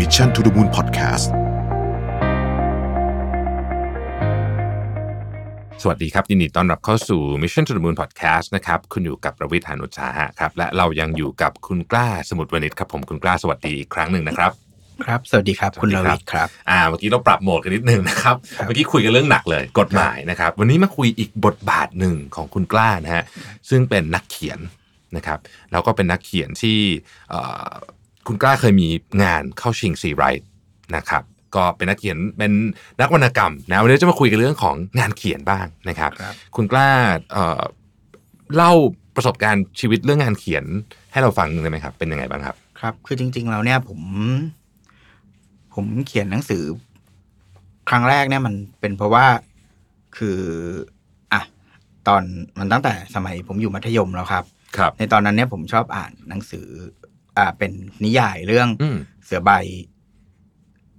Mission to the Moon Podcast สวัสดีครับ ยินดีต้อนรับเข้าสู่ Mission to the Moon Podcast นะครับ คุณอยู่กับประวิทยานุชาหะครับ และเรายังอยู่กับคุณกล้าสมุทรวณิชครับผมคุณกล้าสวัสดีอีกครั้งหนึ่งนะครับครับ สวัสดีครับ คุณสลวัสดีครับวิทครับ อ่า เมื่อกี้เราปรับโหมดกันนิดนึงนะครับครับ เมื่อกี้คุยกันเรื่องหนักเลย กฎหมายนะครับ วันนี้มาคุยอีกบทบาทหนึ่งของคุณกล้านะฮะ ซึ่งเป็นนักเขียนนะครับ แล้วก็เป็นนักเขียนที่เอ่อ คุณกล้าเคยมีงานเข้าชิงซีไรท์นะครับก็เป็นนักเขียนเป็นนักวรรณกรรมนะวันนี้จะมาคุยกันเรื่องของงานเขียนบ้างนะครับครับคุณกล้าเอ่อเล่าประสบการณ์ชีวิตเรื่องงานเขียนให้เราฟังหนึ่งได้ไหมครับ เป็นยังไงบ้างครับ ครับ คือจริง ๆ แล้วเนี่ยผม ผมเขียนหนังสือ ครั้งแรกเนี่ยมันเป็นเพราะว่าคืออะตอนมันตั้งแต่สมัยผมอยู่มัธยมแล้วครับครับ ในตอนนั้นเนี่ยผมชอบอ่านหนังสือ อ่าเป็นนิยายเรื่องอืมเสือใบ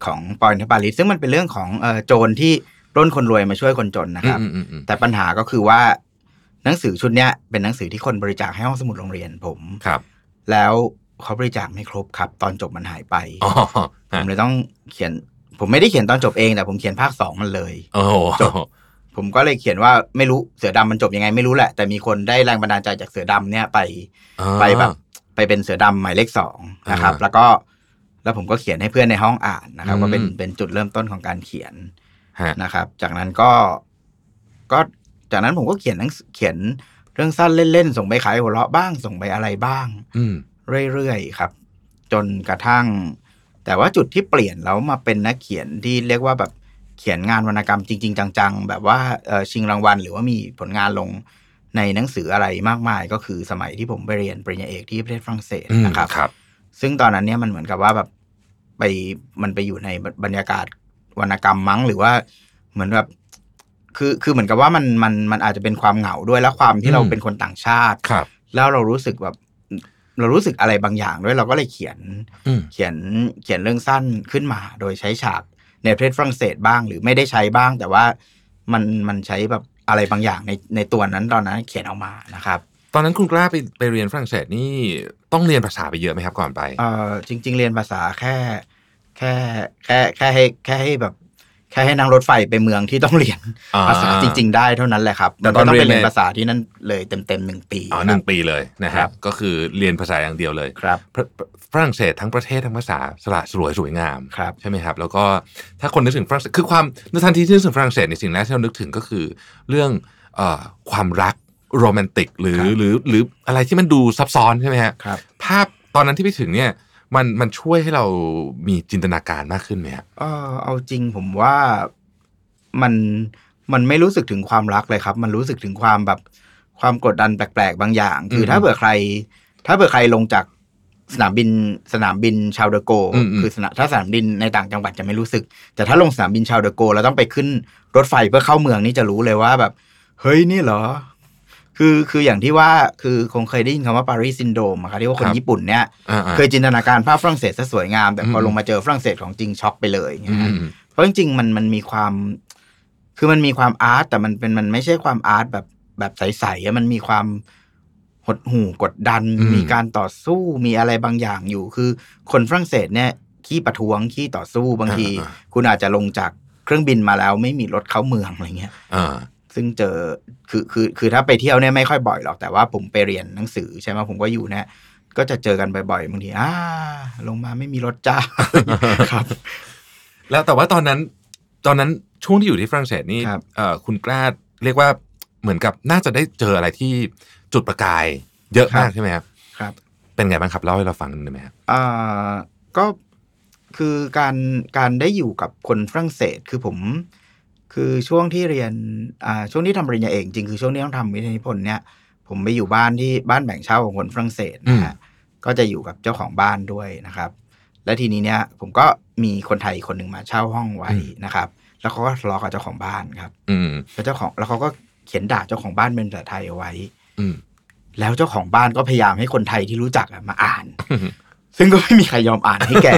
ของปอยนทปาริสซึ่งมันเป็นเรื่องของเอ่อโจรที่ปล้นคนรวยมาช่วยคนจนนะครับอืมอืมอืมแต่ปัญหาก็คือว่า หนังสือชุดเนี้ยเป็นหนังสือที่คนบริจาคให้ห้องสมุดโรงเรียนผมครับ แล้วเขาบริจาคไม่ครบครับ ตอนจบมันหายไปอ๋อผฮะมเลยต้องเขียน ผมไม่ได้เขียนตอนจบเองแต่ผมเขียนภาคสองมันเลยโอ้โหจบผมก็เลยเขียนว่าไม่รู้เสือดำมันจบยังไงไม่รู้แหละ แต่มีคนได้แรงบันดาลใจจากเสือดำเนี่ยไปอ่าไปแบบ ไปเป็นเสือดำหมายเลขสองนะครับอ่าแล้วก็แล้วผมก็เขียนให้เพื่อนในห้องอ่านนะครับอืมก็เป็นเป็นจุดเริ่มต้นของการเขียนฮะนะครับ จากนั้นก็ก็จากนั้นผมก็เขียนหนังสือเขียนเรื่องสั้นเล่นๆส่งไปขายหัวเราะบ้างส่งไปอะไรบ้าง อืมเรื่อยๆครับ จนกระทั่ง แต่ว่าจุดที่เปลี่ยนแล้วมาเป็นนักเขียนที่เรียกว่าแบบเขียนงานวรรณกรรมจริง ๆ จัง ๆ แบบว่าเอ่อชิงรางวัล หรือว่ามีผลงานลง ในหนังสืออะไรมากมายก็คือสมัยที่ผมไปเรียนปริญญาเอกที่ประเทศฝรั่งเศสอืมนะครับครับซึ่งตอนนั้นเนี่ยมันเหมือนกับว่าแบบไปมันไปอยู่ในบรรยากาศวรรณกรรมมั้ง หรือว่าเหมือนแบบคือคือเหมือนกับว่ามันมันมันอาจจะเป็นความเหงาด้วยและความที่เราอืมเป็นคนต่างชาติครับ แล้วเรารู้สึกแบบเรารู้สึกอะไรบางอย่างด้วยเราก็เลยเขียนอืมเขียนเขียนเรื่องสั้นขึ้นมา โดยใช้ฉากในประเทศฝรั่งเศสบ้าง หรือไม่ได้ใช้บ้าง แต่ว่ามันมันใช้แบบ อะไรบางอย่างในในตัวนั้นตอนนั้นเขียนออกมานะครับ ตอนนั้นคุณกล้าไปไปเรียนฝรั่งเศสนี่ต้องเรียนภาษาไปเยอะไหมครับก่อนไปเออจริง ๆ เรียนภาษาแค่ แค่แค่แค่ให้แค่ให้แบบ แค่ให้นั่งรถไฟไปเมืองที่ต้องเรียนอ่าภาษาจริง ๆ ได้เท่านั้นแหละครับแต่มันตอนก็ต้องเรีไปยนเรียนในภาษาที่นั่นเลยเต็มเต็มๆหนึ่งปีอ๋อครับหนึ่งปีเลยนะคครัรับบก็คือเรียนภาษาอย่างเดียวเลยครับฝฝฝรั่งเศสทั้งประเทศทั้งภาษาสละสลวยสวยงามครับใช่ไหมครับ แล้วก็ถ้าคนนึกถึงฝรั่งเศสคือความในทันทีที่นึกถึงฝรั่งเศสในยสิ่งแรกที่เรานึกถึงก็คือเรื่องเอ่อความรักโรแมนติกหรือครับหรือหรืออะไรที่มันดูซับซ้อนใช่ไหมฮะครับภาพตอนนั้นที่ไปถึงเนี่ย มันมันช่วยให้เรามีจินตนาการมากขึ้นไหมครับเออเอาจริงผมว่ามันมันไม่รู้สึกถึงความรักเลยครับ มันรู้สึกถึงความแบบความกดดันแปลกๆบางอย่าง คือถ้าเผื่อใคร ถ้าเผื่อใครลงจากสนามบินสนามบิน Charles de Gaulle อืมอืมคือสนามถ้าสนามบินในต่างจังหวัดจะไม่รู้สึก แต่ถ้าลงสนามบิน Charles de Gaulle แล้วต้องไปขึ้นรถไฟเพื่อเข้าเมืองนี่จะรู้เลยว่าแบบ เฮ้ยนี่เหรอ คือคืออย่างที่ว่าคือคงเคยได้ยินคำว่า Paris syndrome อะครับที่ว่าคนญี่ปุ่นเนี่ยอ่าๆเคยจินตนาการภาพฝรั่งเศสซะสวยงาม แต่พออืมลงมาเจอฝรั่งเศสของจริงช็อกไปเลยอย่างเงี้อืยมเพราะจริงๆมันมันมีความ คือมันมีความอาร์ตแต่มันเป็นมันไม่ใช่ความอาร์ตแบบแบบใสๆอะมันมีความหดหู่กดดันอืมมีการต่อสู้มีอะไรบางอย่างอยู่ คือคนฝรั่งเศสเนี่ยขี้ประท้วงขี้ต่อสู้บางทีอ่าคุณอาจจะลงจากเครื่องบินมาแล้วไม่มีรถเข้าเมืองอะไรเงี้ยอ่า ซึ่งเจอคือคือคือถ้าไปเที่ยวเนี่ยไม่ค่อยบ่อยหรอกแต่ว่าผมไปเรียนหนังสือใช่ไหมผมก็อยู่เนี่ยก็จะเจอกันบ่อยๆบางทีอ่าลงมาไม่มีรถจ้าครับ แล้วแต่ว่าตอนนั้น ตอนนั้นช่วงที่อยู่ที่ฝรั่งเศสนี่ครับเอ่อคุณกล้าเรียกว่าเหมือนกับน่าจะได้เจออะไรที่จุดประกาย เยอะมากใช่ไหมครับครับ เป็นไงบ้างครับเล่าให้เราฟังหน่อยได้ไหมครับอ่าก็คือการการได้อยู่กับคนฝรั่งเศสคือผม คือช่วงที่เรียนอ่าช่วงที่ทำปริญญาเอกจริงคือช่วงที่ต้องทำวิทยานิพนธ์เนี่ยผมไปอยู่บ้านที่บ้านแบ่งเช่าของคนฝรั่งเศสนะฮะก็จะอยู่กับเจ้าของบ้านด้วยนะครับ และทีนี้เนี่ยผมก็มีคนไทยคนหนึ่งมาเช่าห้องไว้นะครับ แล้วเขาก็ทะเลาะกับเจ้าของบ้านครับ อืมแล้วเจ้าของแล้วเขาก็เขียนด่าเจ้าของบ้านเป็นภาษาไทยเอาไว้ อืมแล้วเจ้าของบ้านก็พยายามให้คนไทยที่รู้จักอะมาอ่าน ซึ่งก็ไม่มีใครยอมอ่านให้แก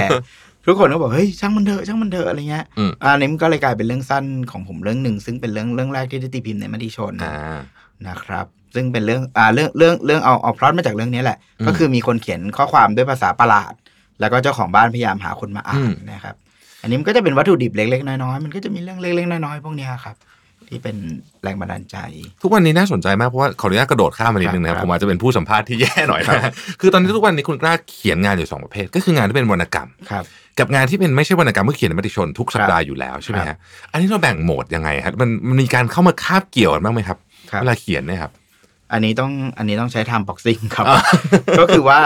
ทุกคนก็บอกเฮ้ยช่างมันเถอะช่างมันเถอะอะไรเงี้ยอืมอันนี้มันก็เลยกลายเป็นเรื่องสั้นของผมเรื่องหนึ่งซึ่งเป็นเรื่องเรื่องแรกที่ได้ตีพิมพ์ในมติชนอ่านะครับ ซึ่งเป็นเรื่องอ่าเรื่องเรื่องเรื่องเอาเอาพล็อตมาจากเรื่องนี้แหละอืมก็คือมีคนเขียนข้อความด้วยภาษาประหลาด แล้วก็เจ้าของบ้านพยายามหาคนมาอ่าอืนมนะครับ อันนี้มันก็จะเป็นวัตถุดิบเล็กๆน้อยๆมันก็จะมีเรื่องเล็กๆน้อยๆพวกเนี้ยครับ ที่เป็นแรงบันดาลใจ ทุกวันนี้น่าสนใจมากเพราะว่าขออนุญาตกระโดดข้ามมานิดนึงนะครับครับผมอาจจะเป็นผู้สัมภาษณ์ที่แย่หน่อยครันะบคือตอนนี้ทุกวันนี้คุณกล้าเขียนงานอยู่สองประเภท ก็คืองานที่เป็นวรรณกรรมครับกับงานที่เป็นไม่ใช่วรรณกรรมก็เขียนในมติชนทุกสัปดาห์อยู่แล้วใช่ไหมครัฮะบอันนี้เราแบ่งโหมดยังไงครับมันมันมีการเข้ามาคาบเกี่ยวกันบ้างไหมครับครับเวลาเขียนเนี่ยครับ อันนี้ต้องอันนี้ต้องใช้ time boxing ครับ ก็คือว่า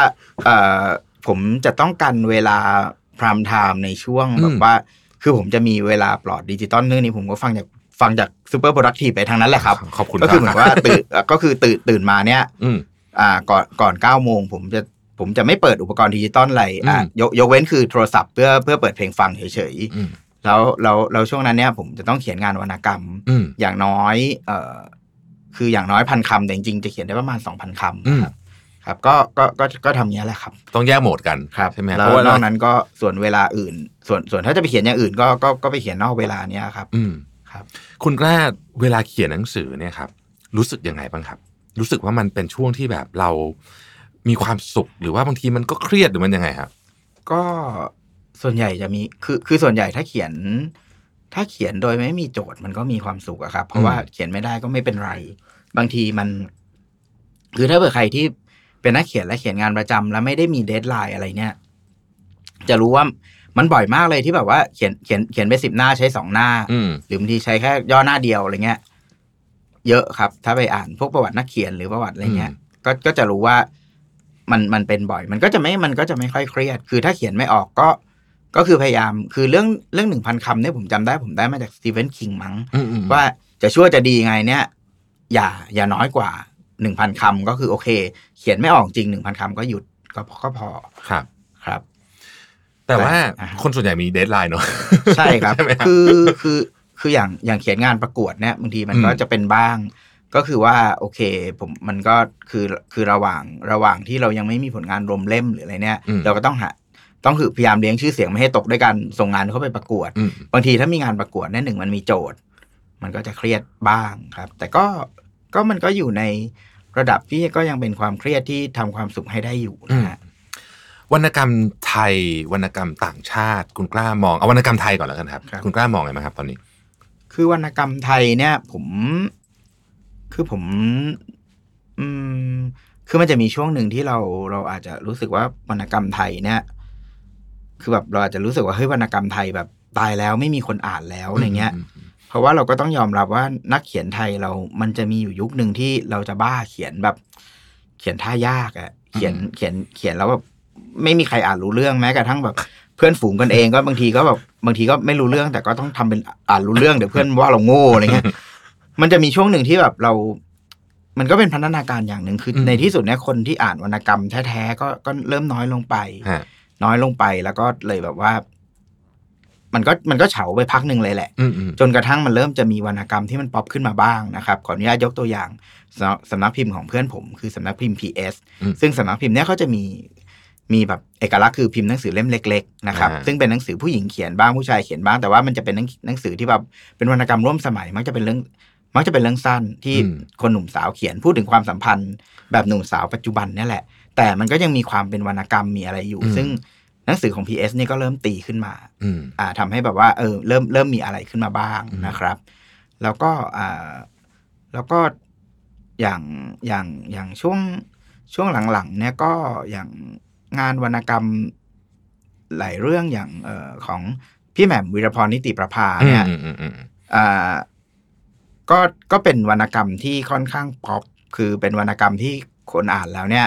เอ่อผมจะต้องกันเวลา prime time ในช่วงอืมแบบว่า คือผมจะมีเวลาปลอดดิจิตอลเรื่องนี้ผมก็ฟังจาก ฟังจาก Super Productive ไปทางนั้นแหละครับ ขอบคุณก็คือเหมือนรับว่าตื่นเอ่อก็คือตื่นตื่นมาเนี่ยอืมอ่าก่อนก่อนเก้าโมงผมจะผมจะไม่เปิดอุปกรณ์ดิจิตอลอะไรอ่าอืมยกยกเว้นคือโทรศัพท์เพื่อเพื่อเปิดเพลงฟังเฉยอืมๆแล้วแล้วแล้วช่วงนั้นเนี่ยผมจะต้องเขียนงานวรรณกรรมอืมอย่างน้อยเอ่อคืออย่างน้อยพันคำแต่จริงๆจะเขียนได้ประมาณสองพันคำอืมนะครับครับก็ก็ก็ก็ทำอย่างนี้ยแหละครับ ต้องแยกโหมดกันครับใช่ไหมแล้เพวราะว่านอกนั้นก็ส่วนเวลาอื่น ส่วนส่วนถ้าจะไปเขียนอย่างอื่น ก็ก็ก็ไปเขียนนอกเวลาเนี้ยครับอืม ครับ คุณกล้าเวลาเขียนหนังสือเนี่ยครับรู้สึกยังไงบ้างครับ รู้สึกว่ามันเป็นช่วงที่แบบเรามีความสุขหรือว่าบางทีมันก็เครียดหรือมันยังไงครับ ก็ส่วนใหญ่จะมีคือคือส่วนใหญ่ถ้าเขียน ถ้าเขียนโดยไม่มีโจทย์มันก็มีความสุขอะครับ เพราะว่าเขียนไม่ได้ก็ไม่เป็นไร บางทีมัน คือถ้าเผื่อใครที่เป็นนักเขียนและเขียนงานประจำแล้วไม่ได้มีเดทไลน์อะไรเนี่ย จะรู้ว่า มันบ่อยมากเลยที่แบบว่าเขียนเขียนเขียนไปสิบหน้าใช้สองหน้าอืมหรือบางทีใช้แค่ย่อหน้าเดียวอะไรเงี้ย เยอะครับ ถ้าไปอ่านพวกประวัตินักเขียนหรือประวัติอะไรเงี้ย ก็ก็จะรู้ว่ามันมันเป็นบ่อย มันก็จะไม่มันก็จะไม่ค่อยเครียด คือถ้าเขียนไม่ออกก็ ก็คือพยายามคือเรื่องเรื่องหนึ่งพันคำเนี่ยผมจำได้ผมได้มาจากสตีเฟนคิงมั้งอืมอืมว่าจะชั่วจะดีไงเนี่ย อย่าอย่าน้อยกว่าหนึ่งพันคำก็คือโอเค เขียนไม่ออกจริงหนึ่งพันคำก็หยุดก็พอก็พอครับครับ แต่ว่าอ่าฮะคนส่วนใหญ่มี deadline เนอะใช่ครับใช่ไหมครับ คือคือคืออย่างอย่างเขียนงานประกวดเนี่ยบางทีมันก็อืมจะเป็นบ้าง ก็คือว่าโอเคผมมันก็คือคือระหว่างระหว่างที่เรายังไม่มีผลงานรวมเล่มหรืออะไรเนี่ยอืมเราก็ต้องหาต้องคือพยายามเลี้ยงชื่อเสียงไม่ให้ตกด้วยการส่งงานเข้าไปประกวดอืมบางทีถ้ามีงานประกวดเนี่ยหนึ่งมันมีโจทย์ มันก็จะเครียดบ้างครับ แต่ก็ก็มันก็อยู่ในระดับที่ก็ยังเป็นความเครียดที่ทำความสุขให้ได้อยู่นะฮะ วรรณกรรมไทยวรรณกรรมต่างชาติ คุณกล้ามองเอาวรรณกรรมไทยก่อนแล้วกันครับครับ คุณกล้ามองไงบ้างครับ ตอนนี้ คือวรรณกรรมไทยเนี่ย ผม คือผม อืม คือมันจะมีช่วงหนึ่งที่เราเราอาจจะรู้สึกว่าวรรณกรรมไทยเนี่ย คือแบบเราอาจจะรู้สึกว่าเฮ้ยวรรณกรรมไทยแบบตายแล้วไม่มีคนอ่านแล้วอะไรเงี้ย เพราะว่าเราก็ต้องยอมรับว่านักเขียนไทยเรา มันจะมีอยู่ยุคหนึ่งที่เราจะบ้าเขียนแบบ เขียนท่ายากอะเขียนอืมเขียนเขียนแล้วแบบ ไม่มีใครอ่านรู้เรื่องแม้กระทั่งแบบเพื่อนฝูงกันเองก็บางทีก็แบบบางทีก็ไม่รู้เรื่อง แต่ก็ต้องทำเป็นอ่านรู้เรื่องเดี๋ยวเพื่อนว่าเราโง่อะไรเงี้ยมันจะมีช่วงหนึ่งที่แบบเรา มันก็เป็นพัฒนาการอย่างหนึ่งคืออมในที่สุดเนี่ยคนที่อ่านวรรณกรรมแท้ๆก็ก็เริ่มน้อยลงไปฮะน้อยลงไปแล้วก็เลยแบบว่า มันก็มันก็เฉาไปพักหนึ่งเลยแหละอืมอืมจนกระทั่งมันเริ่มจะมีวรรณกรรมที่มันป๊อปขึ้นมาบ้างนะครับขออนุญาตยกตัวอย่างสำสำนักพิมพ์ของเพื่อนผม คือสำนักพิมพ์ PS อืมซึ่งสำนักพิมพ์เนี้ยเขาจะมี มีแบบเอกลักษณ์คือพิมพ์หนังสือเล่มเล็ก ๆ นะครับอ่าซึ่งเป็นหนังสือผู้หญิงเขียนบ้างผู้ชายเขียนบ้างแต่ว่ามันจะเป็นหนังหนังสือที่แบบเป็นวรรณกรรมร่วมสมัยมักจะเป็นเรื่องมักจะเป็นเรื่องสั้นที่อืมคนหนุ่มสาวเขียนพูดถึงความสัมพันธ์ แบบหนุ่มสาวปัจจุบันเนี่ยแหละ แต่มันก็ยังมีความเป็นวรรณกรรมมีอะไรอยู่ ซึ่งหนังสือของ PS นี่ก็เริ่มตีขึ้นมาอืมอ่าทำให้แบบว่าเออเริ่มเริ่มมีอะไรขึ้นมาบ้างอืมนะครับ แล้วก็อ่าแล้วก็อย่างอย่างอย่างช่วงช่วงหลังๆเนี่ยก็อย่าง งานวรรณกรรมหลายเรื่องอย่างเอ่อของพี่แหม่มวีรพรนิติประภาเนี่ยอืมอืมอืมอืมอ่าก็ก็เป็นวรรณกรรมที่ค่อนข้างป๊อปคือเป็นวรรณกรรมที่คนอ่านแล้วเนี่ย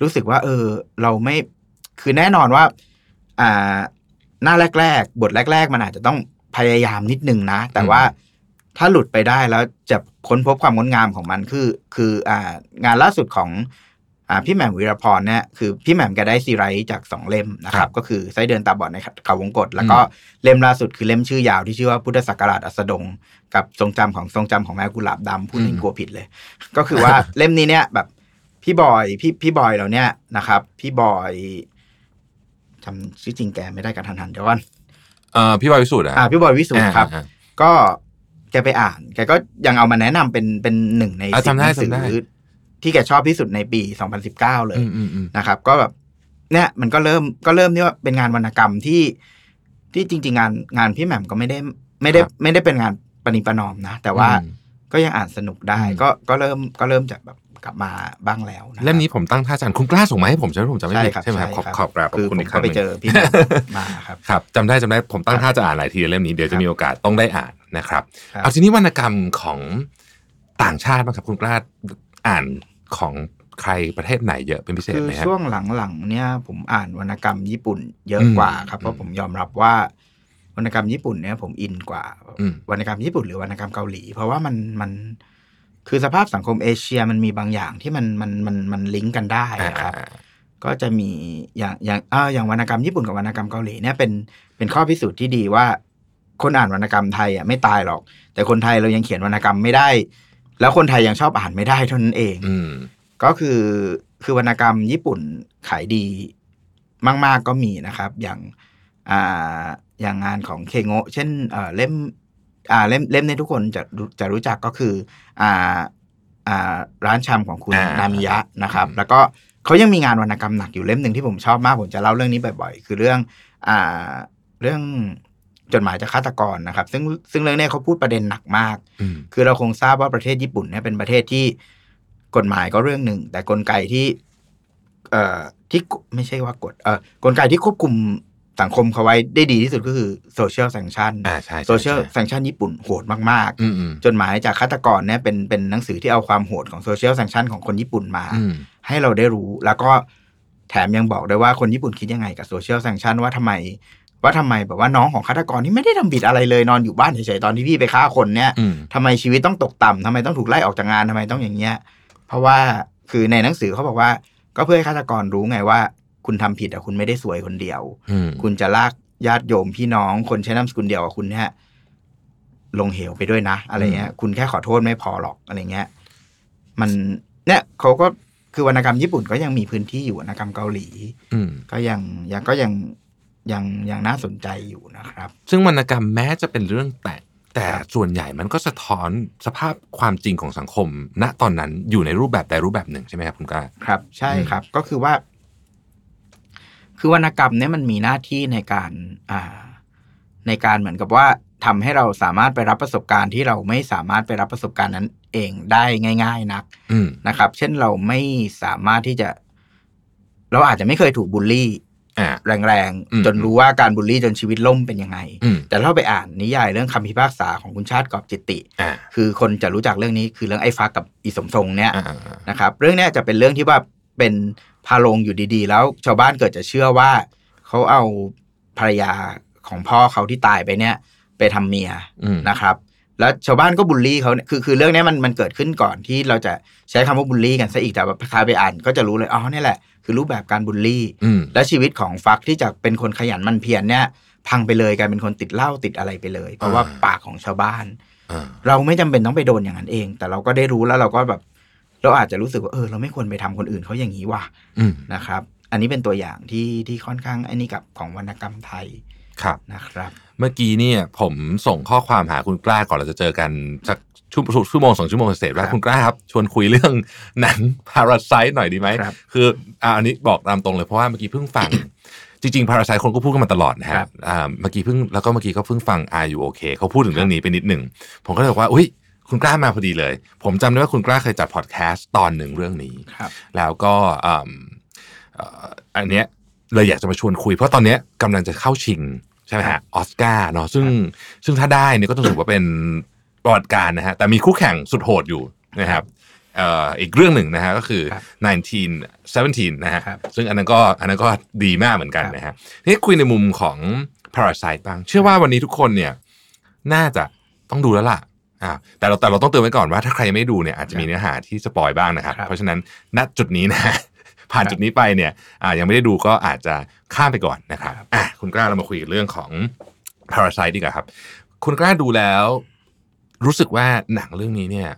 รู้สึกว่า เออ เราไม่คือแน่นอนว่า อ่า หน้าแรก ๆ บทแรก ๆ มันอาจจะต้องพยายามนิดนึงนะ แต่ว่าถ้าหลุดไปได้แล้วจะค้นพบความงดงามของมันคือ คืออ่างานล่าสุดของอ่า พี่แหม่มวีรพรเนี่ยคือพี่แหม่มแกได้ซีไรต์จากสองเล่มนะครับ ก็คือไส้เดือนตาบอดในเขาวงกฏแล้วก็เล่มล่าสุดคือเล่มชื่อยาวที่ชื่อว่าพุทธศักราชอัสดง กับทรงจำของทรงจำของแม่กุหลาบดำพูดถึงกลัวผิดเลย ก็คือว่าเล่มนี้เนี่ยแบบพี่บอยพี่พี่บอยเราเนี่ยนะครับ พี่บอยจำชื่อจริงแกไม่ได้กันทันหันเดี๋ยวก่อนเอ่อพี่บอยวิสุทธ์อะอ่าพี่บอยวิสุทธ์ครับอ่าก็แกไปอ่านแกก็ยังเอามาแนะนำเป็นเป็นหนึ่งในอะสิบจำหได้นังสือจำได้ ที่แกชอบที่สุดในปี 2019 เลยอืมอืมอืมนะครับ ก็แบบเนี่ยมันก็เริ่มก็เริ่มที่ว่าเป็นงานวรรณกรรมที่ที่จริง ๆ งานงานพี่แหม่มก็ไม่ได้ไม่ได้ครับไม่ได้เป็นงานปณิประนอมนะ แต่ว่าอืมก็ยังอ่านสนุกได้อืมก็ก็เริ่มก็เริ่มจากแบบกลับมาบ้างแล้วะครับเล่มนี้ผมตั้งท่าอาจารย์คุณกล้าส่งมาให้ผมใช่ไหมผมจำไม่ใช่ผิดครับใช่ไหมครับขอบใช่ขอบกราบขอบคือคุณผมอีกคก็รั้งหไปนึ่งเจอพี่แหม่มมาครับครับจำได้จำได้ผมตั้งท่าจะอ่านหลายทีเล่มนี้เดี๋ยวครัจะบมีโอกาสต้องได้อ่านนะครับครับเอาทีนี้วรรณกรรมของต่างชาติบ้างครับคุณกล้าอ่าน ของใครประเทศไหนเยอะเป็นพิเศษคือไหมครับช่วงหลังๆเนี่ยผมอ่านวรรณกรรมญี่ปุ่นเยอะกว่าครับอืมเพราะผมยอมรับว่าวรรณกรรมญี่ปุ่นเนี่ยผมอินกว่าอืมวรรณกรรมญี่ปุ่นหรือวรรณกรรมเกาหลี เพราะว่ามันมันคือสภาพสังคมเอเชียมันมีบางอย่างที่มันมันมันมันลิงก์กันได้อ่าครับอ่าก็จะมีอย่างอย่างอ่าอย่างวรรณกรรมญี่ปุ่นกับวรรณกรรมเกาหลีเนี่ยเป็นเป็นข้อพิสูจน์ที่ดีว่า คนอ่านวรรณกรรมไทยอะไม่ตายหรอก แต่คนไทยเรายังเขียนวรรณกรรมไม่ได้ แล้วคนไทยยังชอบอ่านไม่ได้เท่านั้นเองอืมก็คือคือวรรณกรรมญี่ปุ่นขายดีมาก ๆก็มีนะครับ อย่างอ่าอย่างงานของเคโงะเช่นเอ่อเล่มอ่าเล่มเล่มนี้ทุกคนจะรู้จะรู้จักก็คืออ่าอ่าร้านชำของคุณอ่านามิยะนะครับอืมแล้วก็เขายังมีงานวรรณกรรมหนักอยู่เล่มหนึ่งที่ผมชอบมาก ผมจะเล่าเรื่องนี้บ่อยๆ คือเรื่องอ่าเรื่อง จดหมายจากฆาตกรนะครับ ซึ่งซึ่งเรื่องนี้เขาพูดประเด็นหนักมากอืมคือเราคงทราบว่าประเทศญี่ปุ่นเนี่ยเป็นประเทศที่กฎหมายก็เรื่องหนึ่ง แต่กลไกที่ เอ่อที่กไม่ใช่ว่ากฎเอ่อกลไกที่ควบคุมสังคมเขาไว้ได้ดีที่สุดก็คือ social sanction อ่าใช่ใช่โซเชียลใช่ sanction ญี่ปุ่นโหดมากอืมอืมๆจดหมายจากฆาตกรเนี่ยเป็นเป็นหนังสือที่เอาความโหดของ social sanction ของคนญี่ปุ่นมาอืมให้เราได้รู้แล้วก็แถมยังบอกด้วยว่าคนญี่ปุ่นคิดยังไงกับ social sanction ว่าทำไม ว่าทำไมแบบว่าน้องของฆาตกรที่ไม่ได้ทำผิดอะไรเลยนอนอยู่บ้านเฉยๆตอนที่พี่ไปฆ่าคนเนี่ยอืมทำไมชีวิตต้องตกต่ำทำไมต้องถูกไล่ออกจากงานทำไมต้องอย่างเงี้ย เพราะว่าคือในหนังสือเขาบอกว่า ก็เพื่อให้ฆาตกรรู้ไงว่า คุณทำผิดอะคุณไม่ได้สวยคนเดียวอืมคุณจะลากญาติโยมพี่น้องคนใช้นามสกุลเดียวกับคุณเนี่ยลงเหวไปด้วยนะ อะไรเงี้ย คุณแค่ขอโทษไม่พอหรอกอะไรเงี้ย มันเนี่ยเขาก็คือวรรณกรรมญี่ปุ่นก็ยังมีพื้นที่อยู่วรรณกรรมเกาหลีอืมก็ยังยังก็ยัง ยังยังน่าสนใจอยู่นะครับ ซึ่งวรรณกรรมแม้จะเป็นเรื่องแต่งแต่ส่วนใหญ่มันก็สะท้อนสภาพความจริงของสังคม ณตอนนั้นอยู่ในรูปแบบใดรูปแบบหนึ่งใช่ไหมครับคุณกล้าครับ ใช่อืมครับ ก็คือว่า คือวรรณกรรมเนี่ยมันมีหน้าที่ในการอ่า ในการเหมือนกับว่าทำให้เราสามารถไปรับประสบการณ์ที่เราไม่สามารถไปรับประสบการณ์นั้น เองได้ง่าย ๆ นักอืมนะครับ เช่นเราไม่สามารถที่จะ เราอาจจะไม่เคยถูกบูลลี่อ่า แรงอืมๆจนรู้ว่าการบูลลี่จนชีวิตล่มเป็นยังไงอืมแต่ถ้าเราไปอ่านนิยายเรื่องคำพิพากษาของคุณชาติกอบจิตติอ่าคือคนจะรู้จักเรื่องนี้คือเรื่องไอ้ฟ้ากับอีสมทรงเนี่ยอ่าอ่าอ่านะครับเรื่องเนี้ยจะเป็นเรื่องที่ว่าเป็นพาลงอยู่ดีๆ แล้วชาวบ้านเกิดจะเชื่อว่าเขาเอาภรรยาของพ่อเขาที่ตายไปเนี่ย ไปทำเมียอืมนะครับ แล้วชาวบ้านก็บูลลี่เขาเนี่ยคือคือเรื่องเนี้ยมันมันเกิดขึ้นก่อนที่เราจะใช้คำว่าบูลลี่กันซะอีกแต่ว่าใครไปอ่านก็จะรู้เลยอ๋อเนี่ยแหละคือรูปแบบการบูลลี่อืมและชีวิตของฟักที่จะเป็นคนขยันหมันเพียรเนี่ยพังไปเลยกลายเป็นคนติดเหล้าติดอะไรไปเลย เพราะว่าอ่าปากของชาวบ้านอ่าเราไม่จำเป็นต้องไปโดนอย่างนั้นเอง แต่เราก็ได้รู้แล้วเราก็แบบ เราอาจจะรู้สึกว่าเออ เราไม่ควรไปทำคนอื่นเขาอย่างนี้ว่ะอืมนะครับ อันนี้เป็นตัวอย่างที่ที่ค่อนข้างไอ้นี่กับของวรรณกรรมไทย ครับนะครับ เมื่อกี้เนี่ยผมส่งข้อความหาคุณกล้าก่อนเราจะเจอกันสักชั่วชั่วโมงสองชั่วโมงเสร็จว่าครับคุณกล้าครับ ชวนคุยเรื่องหนัง Parasite หน่อยดีไหมครับคืออ่าอันนี้บอกตามตรงเลยเพราะว่าเมื่อกี้เพิ่งฟังจริงๆ Parasite คนก็พูดกันมาตลอดนะคครัรับบอ่าเมื่อกี้เพิ่งแล้วก็เมื่อกี้ก็เพิ่งฟัง Are You Okay เขาพูดถึงเรื่องนี้ไปนิดหนึ่ง ผมก็เลยบอกว่า อุ้ย คุณกล้ามาพอดีเลย ผมจำได้ว่าคุณกล้าเคยจัดพอดแคสต์ตอนหนึ่งเรื่องนี้ครับแล้วก็อืมเอ่ออันเนี้ยเลยอยากจะมาชวนคุย เพราะตอนเนี้ยกำลังจะเข้าชิงใช่ไหมฮะออสการ์เนาะซึ่งซึ่งถ้าได้เนี่ยก็ต้องถือว่าเป็นประวัติการณ์นะฮะแต่มีคู่แข่งสุดโหดอยู่นะครับเอ่ออีกเรื่องหนึ่งนะฮะก็คือครับ1917 นะฮะครับซึ่งอันนั้นก็อันนั้นก็ดีมากเหมือนกันครับนะฮะนี่คุยในมุมของ Parasite บ้าง เชื่อว่าวันนี้ทุกคนเนี่ยน่าจะต้องดูแล้วล่ะอ่าแต่เราแต่เราต้องเตือนไว้ก่อนว่าถ้าใครไม่ดูเนี่ยอาจจะมีเนื้อหาที่สปอยบ้างนะครับครับเพราะฉะนั้นณจุดนี้นะ ผ่านครับจุดนี้ไปเนี่ยอ่ายังไม่ได้ดูก็อาจจะข้ามไปก่อนนะครับครับอะคุณกล้าเรามาคุยกันเรื่องของ Parasite ดีกว่าครับ คุณกล้าดูแล้ว รู้สึกว่าหนังเรื่องนี้เนี่ย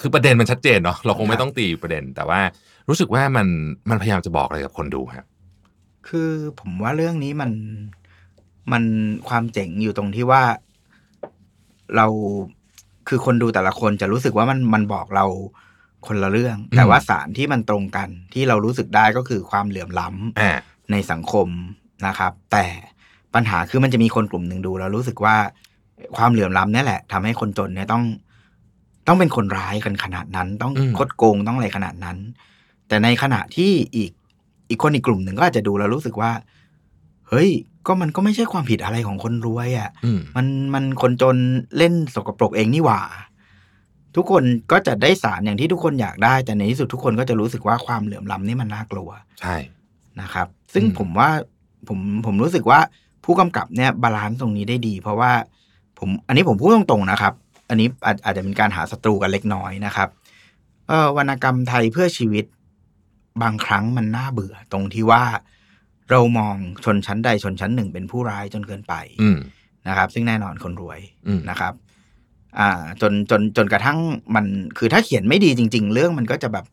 คือประเด็นมันชัดเจนเนาะเราคงไม่ต้องตีประเด็น แต่ว่ารู้สึกว่ามันมันพยายามจะบอกอะไรกับคนดูครับคือผมว่าเรื่องนี้มันมันความเจ๋งอยู่ตรงที่ว่าเราคือคนดูแต่ละคนจะรู้สึกว่ามันมันบอกเรา คนละเรื่อง แต่ว่าสารที่มันตรงกันที่เรารู้สึกได้ก็คือความเหลื่อมล้ำอ่าในสังคมนะครับ แต่ปัญหาคือมันจะมีคนกลุ่มหนึ่งดูแล้วรู้สึกว่าความเหลื่อมล้ำเนี่ยแหละทำให้คนจนเนี่ยต้อง ต้องเป็นคนร้ายกันขนาดนั้น ต้องอืมคดโกงต้องอะไรขนาดนั้น แต่ในขณะที่อีกอีกคนอีกกลุ่มหนึ่งก็อาจจะดูแล้วรู้สึกว่า เฮ้ย ก็มันก็ไม่ใช่ความผิดอะไรของคนรวยอะ่ะอืมมันมันคนจนเล่นสกปรกเองนี่หว่า ทุกคนก็จะได้สารอย่างที่ทุกคนอยากได้ แต่ในที่สุดทุกคนก็จะรู้สึกว่าความเหลื่อมล้ำนี่มันน่ากลัว ใช่นะครับ ซึ่งอืมผมว่าผมผมรู้สึกว่าผู้กำกับเนี่ย balance ตรงนี้ได้ดี เพราะว่าผมอันนี้ผมพูดตรงๆนะครับ อันนี้อาจอาจจะเป็นการหาศัตรูกันเล็กน้อยนะครับเออวรรณกรรมไทยเพื่อชีวิตบางครั้งมันน่าเบื่อ ตรงที่ว่าเรามองชนชั้นใดชนชั้นหนึ่งเป็นผู้ร้ายจนเกินไปอืมนะครับ ซึ่งแน่นอนคนรวยอืมนะครับ อ่าจนจนจนกระทั่งมันคือถ้าเขียนไม่ดีจริง ๆ เรื่องมันก็จะแบบ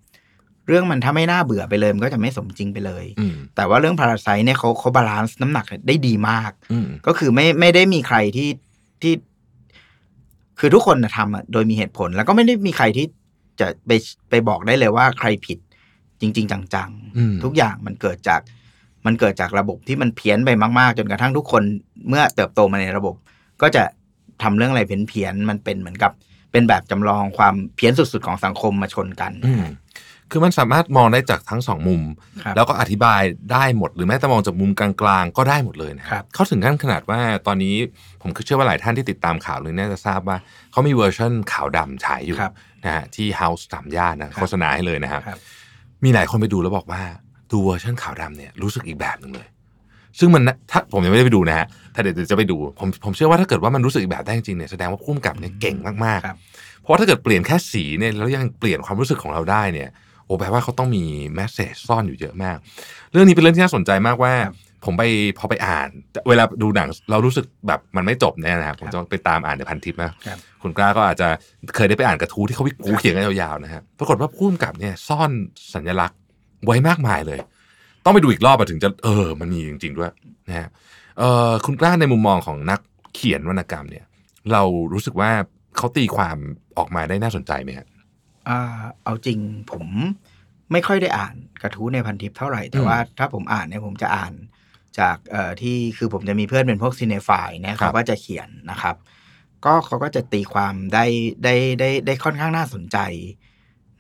เรื่องมันถ้าไม่น่าเบื่อไปเลยมันก็จะไม่สมจริงไปเลยอืมแต่ว่าเรื่อง Parasite เนี่ยเขาเขา balance น้ำหนักได้ดีมากอืมก็คือไม่ไม่ได้มีใครที่ที่ คือทุกคนนะทำอะโดยมีเหตุผล แล้วก็ไม่ได้มีใครที่จะไปไปบอกได้เลยว่าใครผิดจริง ๆ จังอืมๆทุกอย่างมันเกิดจากมันเกิดจากระบบที่มันเพี้ยนไปมาก ๆ จนกระทั่งทุกคนเมื่อเติบโตมาในระบบ ก็จะ ทำเรื่องอะไรเพี้ยนๆมันเป็นเหมือนกับเป็นแบบจำลองความเพี้ยนสุด ๆ ของสังคมมาชนกันอืมคือมันสามารถมองได้จากทั้งสองมุมครับแล้วก็อธิบายได้หมด หรือแม้แต่มองจากมุมกลางๆ ก็ได้หมดเลยนะครับเขาถึงขั้นขนาดว่าตอนนี้ผมเชื่อว่าหลายท่านที่ติดตามข่าวเลยน่าจะทราบว่าเขามีเวอร์ชันขาวดำฉายอยู่ครับนะฮะที่ House สามย่านนะโฆษณาให้เลยนะครับครับมีหลายคนไปดูแล้วบอกว่าดูเวอร์ชันขาวดำเนี่ยรู้สึกอีกแบบหนึ่งเลย ซึ่งมันนะถ้าผมยังไม่ได้ไปดูนะฮะ ถ้าเดี๋ยวจะไปดูผมผมเชื่อว่าถ้าเกิดว่ามันรู้สึกอีกแบบได้จริงๆเนี่ยแสดงว่าพุ่มกับเนี่ยเก่งมากครับๆเพราะว่าถ้าเกิดเปลี่ยนแค่สีเนี่ยแล้วยังเปลี่ยนความรู้สึกของเราได้เนี่ยโอ้แปลว่าเขาต้องมีแมสเซจซ่อนอยู่เยอะมาก เรื่องนี้เป็นเรื่องที่น่าสนใจมากว่าครับผมไปพอไปอ่าน เวลาดูหนังเรารู้สึกแบบมันไม่จบเนี่ยนะครับผมจะไปตามอ่านในพันทิปนะครับคุณกล้าก็อาจจะเคยได้ไปอ่านกระทู้ที่เขาวิกูเขียนกันยาวๆนะฮะปรากฏว่าพุ่มกับเนี่ยซ่อนสัญลักษณ์ไว้มากมายเลย ต้องไปดูอีกรอบอะถึงจะเออ มันมีจริงๆด้วยนะฮะเออ คุณกล้าในมุมมองของนักเขียนวรรณกรรมเนี่ย เรารู้สึกว่าเขาตีความออกมาได้น่าสนใจไหมฮะอ่าเอาจริงผมไม่ค่อยได้อ่านกระทู้ในพันทิปเท่าไหร่ แต่อืมว่าถ้าผมอ่านเนี่ยผมจะอ่านจากเอ่อที่คือผมจะมีเพื่อนเป็นพวกซีเนฟายเนี่ยครับเขาก็จะเขียนนะครับ ก็เขาก็จะตีความได้ได้ได้ได้ค่อนข้างน่าสนใจ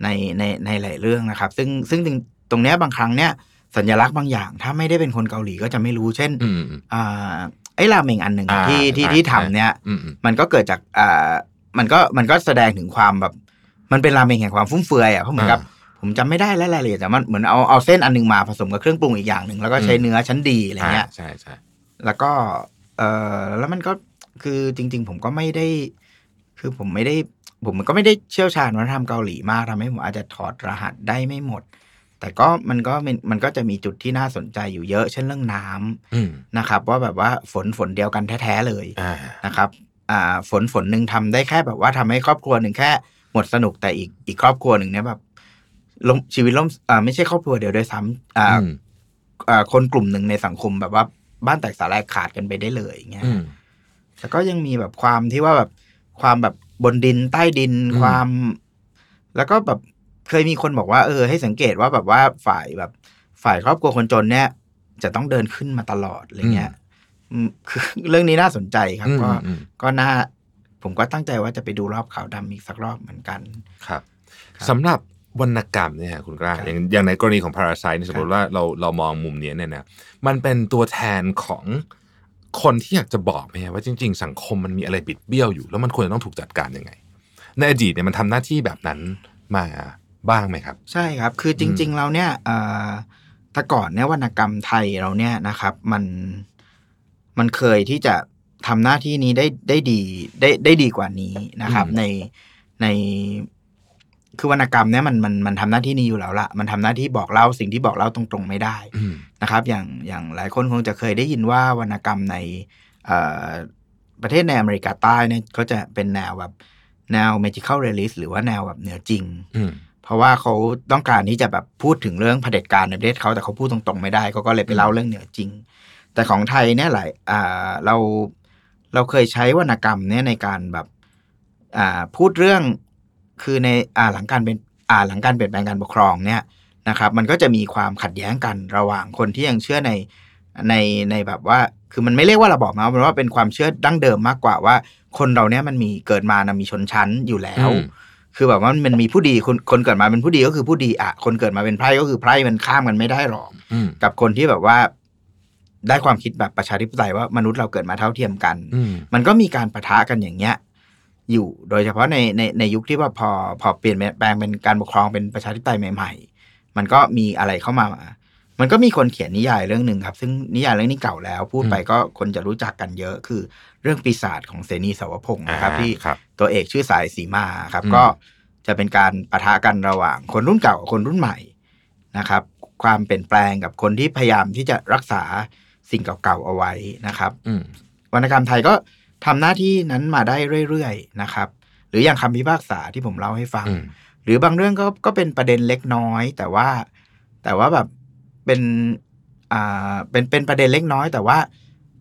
ในในในหลายเรื่องนะครับ ซึ่งซึ่งตรงตรงเนี้ยบางครั้งเนี่ย สัญลักษณ์บางอย่าง ถ้าไม่ได้เป็นคนเกาหลีก็จะไม่รู้เช่นอืมอืมอ่าไอ้ราเมงอันหนึ่งอะอ่าที่ที่อ่าที่ทำเนี่ยอืมอืมมันก็เกิดจากอ่ามันก็มันก็แสดงถึงความแบบ มันเป็นราเมงแห่งความฟุ่มเฟือยอะเพราะเหมือนกับผมจำไม่ได้แล้วรายละเอียดแต่มันเหมือนเอาเอาเส้นอันหนึงมาผสมกับเครื่องปรุงอีกอย่างหนึ่งแล้วก็ใช้อืมเนื้อชั้นดีอะไรเงี้ยาใช่ใช่แล้วก็เออแล้วมันก็คือจริง ๆ ผมก็ไม่ได้ คือผมไม่ได้ ผมก็ไม่ได้เชี่ยวชาญวัฒนธรรมเกาหลีมากทำให้ผมอาจจะถอดรหัสได้ไม่หมด แต่ก็มันก็มันมันก็จะมีจุดที่น่าสนใจอยู่เยอะ เช่นเรื่องน้ำอืมนะครับ ว่าแบบว่าฝนฝนเดียวกันแท้ๆเลยอ่านะครับ อ่าฝนฝนหนึ่งทำได้แค่แบบว่าทำให้ครอบครัวหนึ่งแค่หมดสนุกแต่อีกอีกครอบครัวหนึ่งเนี่ยแบบล้มชีวิตล่มอ่าไม่ใช่ครอบครัวเดียวด้วยซ้ำอ่าอืมอ่าคนกลุ่มหนึ่งในสังคมแบบว่าบ้านแตกสาแลายขาดกันไปได้เลยอย่างเงี้ยอืมแต่ก็ยังมีแบบความที่ว่าแบบความแบบบนดินใต้ดินอืมความ แล้วก็แบบ เคยมีคนบอกว่าเออให้สังเกตว่าแบบว่าฝ่ายแบบ ฝ่ายครอบครัวคนจนเนี่ย จะต้องเดินขึ้นมาตลอดอะไรเงี้ยอืมคือเรื่องนี้น่าสนใจครับอืมก็อืมก็น่าผมก็ตั้งใจว่าจะไปดูรอบขาวดำอีกสักรอบเหมือนกันครับครับสำหรับวรรณกรรมเนี่ยคุณกล้าครับอย่างอย่างในกรณีของ Parasite นี่สมมติว่าเราเรามองมุมเนี้ยเนี่ยนะมันเป็นตัวแทนของคนที่อยากจะบอกไหมฮะว่าจริง ๆ สังคมมันมีอะไรบิดเบี้ยวอยู่ แล้วมันควรจะต้องถูกจัดการยังไง ในอดีตเนี่ยมันทำหน้าที่แบบนั้นมา บ้างไหมครับ ใช่ครับ คือจริง ๆ เราเนี่ยเอ่อแต่ก่อนเนี่ยวรรณกรรมไทยเราเนี่ยนะครับ มันมันเคยที่จะทำหน้าที่นี้ได้ได้ดีได้ได้ดีกว่านี้นะครับอืมในในคือวรรณกรรมเนี่ยมันมันมันทำหน้าที่นี้อยู่แล้วละมันทำหน้าที่บอกเล่าสิ่งที่บอกเล่าตรงๆไม่ได้อืมนะครับ อย่างอย่างหลายคนคงจะเคยได้ยินว่าวรรณกรรมในเอ่อประเทศในอเมริกาใต้เนี่ยก็จะเป็นแนวแบบแนว magical realist หรือว่าแนวแบบเหนือจริงอืมเพ ราะว่าเขาต้องการที่จะแบบพูดถึงเรื่องเผด็จการในประเทศเขาแต่เขาพูดตรงๆไม่ได้เขาก็เลยไปเล่าเรื่องเหนือจริง แต่ของไทยเนี่ยหลายอ่าเราเราเคยใช้วรรณกรรมเนี่ยในการแบบอ่าพูดเรื่องคือในอ่าหลังการเป็นอ่าหลังการเปลี่ยนแปลงการปกครองเนี่ยนะครับ มันก็จะมีความขัดแย้งกันระหว่างคนที่ยังเชื่อในในในแบบว่า คือมันไม่เรียกว่าระบอบนะมันว่าเป็นความเชื่อดั้งเดิมมากกว่าว่า คนเราเนี้ยมันมีเกิดมานะมีชนชั้นอยู่แล้ว คือแบบว่ามันมีผู้ดีคนคนเกิดมาเป็นผู้ดีก็คือผู้ดีอะคนเกิดมาเป็นไพร่ก็คือไพร่มันข้ามกันไม่ได้หรอกอืมกับคนที่แบบว่า ได้ความคิดแบบประชาธิปไตยว่ามนุษย์เราเกิดมาเท่าเทียมกันอืมมันก็มีการประทะกันอย่างเงี้ย อยู่โดยเฉพาะในในในยุคที่ว่าพอพอเปลี่ยนแปลงเป็นการปกครองเป็นประชาธิปไตยใหม่ ๆ มันก็มีอะไรเข้ามา มันก็มีคนเขียนนิยายเรื่องหนึ่งครับ ซึ่งนิยายเรื่องนี้เก่าแล้ว พูดไปก็คนจะรู้จักกันเยอะคือเรื่องปีศาจของเสนีสาวพงศ์นะครับอ่าที่ครับตัวเอกชื่อสายสีมาครับอืมก็จะเป็นการปะทะกันระหว่าง คนรุ่นเก่ากับคนรุ่นใหม่นะครับ ความเปลี่ยนแปลงกับคนที่พยายามที่จะรักษาสิ่งเก่าๆเอาไว้นะครับอืมวรรณกรรมไทยก็ทำหน้าที่นั้นมาได้เรื่อยๆนะครับ หรืออย่างคำพิพากษาที่ผมเล่าให้ฟังอืมหรือบางเรื่องก็ก็เป็นประเด็นเล็กน้อย แต่ว่าแต่ว่าแบบ เป็นอ่าเป็นเป็นประเด็นเล็กน้อย แต่ว่า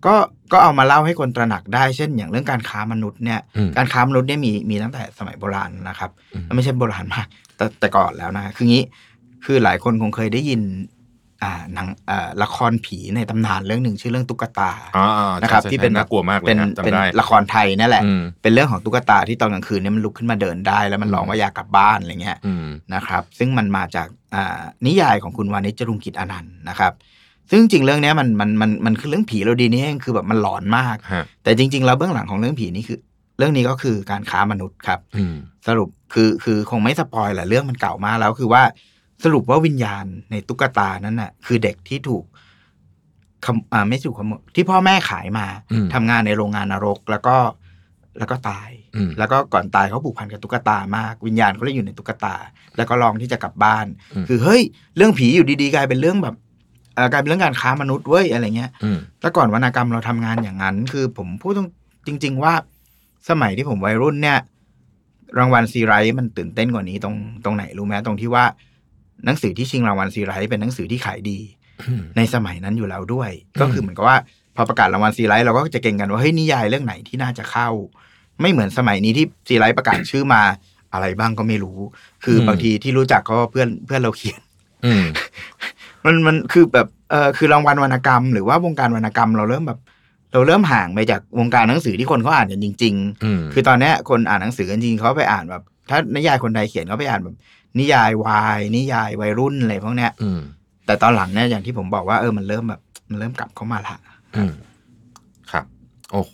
ก็ก็เอามาเล่าให้คนตระหนักได้เช่น อย่างเรื่องการค้ามนุษย์เนี่ยอืมการค้ามนุษย์เนี่ยมีมีตั้งแต่สมัยโบราณนะครับอืมไม่ใช่โบราณมาก แต่แต่ก่อนแล้วนะคืองี้คือหลายคนคงเคยได้ยิน อ่าหนังอ่าละครผีในตำนานเรื่องหนึ่งชื่อเรื่องตุ๊กตาอ๋ออ๋อใช่นะครับใช่ที่เป็นน่ากลัวมากเลยเป็นนะเป็นจำได้ละครไทยนั่นแหละอืมเป็นเรื่องของตุ๊กตาที่ตอนกลางคืนเนี่ยมันลุกขึ้นมาเดินได้ แล้วมันร้องว่าอยากกลับบ้านอะไรเงี้ยอืมนะครับซึ่งมันมาจากอ่านิยายของคุณวานิชจรุงกิจอนันต์นะครับซึ่งจริงๆเรื่องเนี้ยมันมันมันมันคือเรื่องผีเราดีนี่เองคือแบบมันหลอนมากฮะแต่จริง ๆ แล้วเบื้องหลังของเรื่องผีนี่คือ เรื่องนี้ก็คือการค้ามนุษย์ครับอืมสรุปคือคือคงไม่สปอยแหละเรื่องมันเก่ามากแล้วคือว่า สรุปว่าวิญญาณในตุ๊กตานั้นน่ะ คือเด็กที่ถูกขโมอ่าไม่ถูกขโมยที่พ่อแม่ขายมาอืมทำงานในโรงงานนรก แล้วก็แล้วก็ตายอืมแล้วก็ก่อนตายเขาผูกพันกับตุ๊กตามาก วิญญาณเขาเลยอยู่ในตุ๊กตา แล้วก็ลองที่จะกลับบ้านอืมคือเฮ้ย เรื่องผีอยู่ดีๆกลายเป็นเรื่องแบบเอ่อกลายเป็นเรื่องการค้ามนุษย์เว้ยอะไรเงี้ยอืมแต่ก่อนวรรณกรรมเราทำงานอย่างนั้น คือผมพูดตรงจริง ๆ ว่าสมัยที่ผมวัยรุ่นเนี่ย รางวัลซีไรต์มันตื่นเต้นกว่านี้ตรงตรงไหนรู้ไหมตรงที่ว่า หนังสือที่ชิงรางวัลซีไรต์เป็นหนังสือที่ขายดีอืมในสมัยนั้นอยู่แล้วด้วย ก็คือเหมือนกับว่าพอประกาศรางวัลซีไรต์เราก็จะเก่งกันว่าเฮ้ยนิยายเรื่องไหนที่น่าจะเข้า ไม่เหมือนสมัยนี้ที่ซีไรต์ประกาศชื่อมาอะไรบ้างก็ไม่รู้ คืออบางทีที่รู้จักก็เพื่อนเพื่อนเราเขียนอืมมันมันคือแบบเออคือรางวัลวรรณกรรม หรือว่าวงการวรรณกรรมเราเริ่มแบบ เราเริ่มห่างไปจากวงการหนังสือที่คนเขาอ่านกันจริงอืมๆคือตอนเนี้ยคนอ่านหนังสือกันจริงเขาไปอ่านแบบ ถ้านิยายคนใดเขียนเขาไปอ่านแบบ นิยายวายนิยายวัยรุ่นอะไรพวกเนี้ยอืมแต่ตอนหลังเนี่ยอย่างที่ผมบอกว่าเออมันเริ่มแบบมันเริ่มกลับเข้ามาละอืมครับ โอ้โห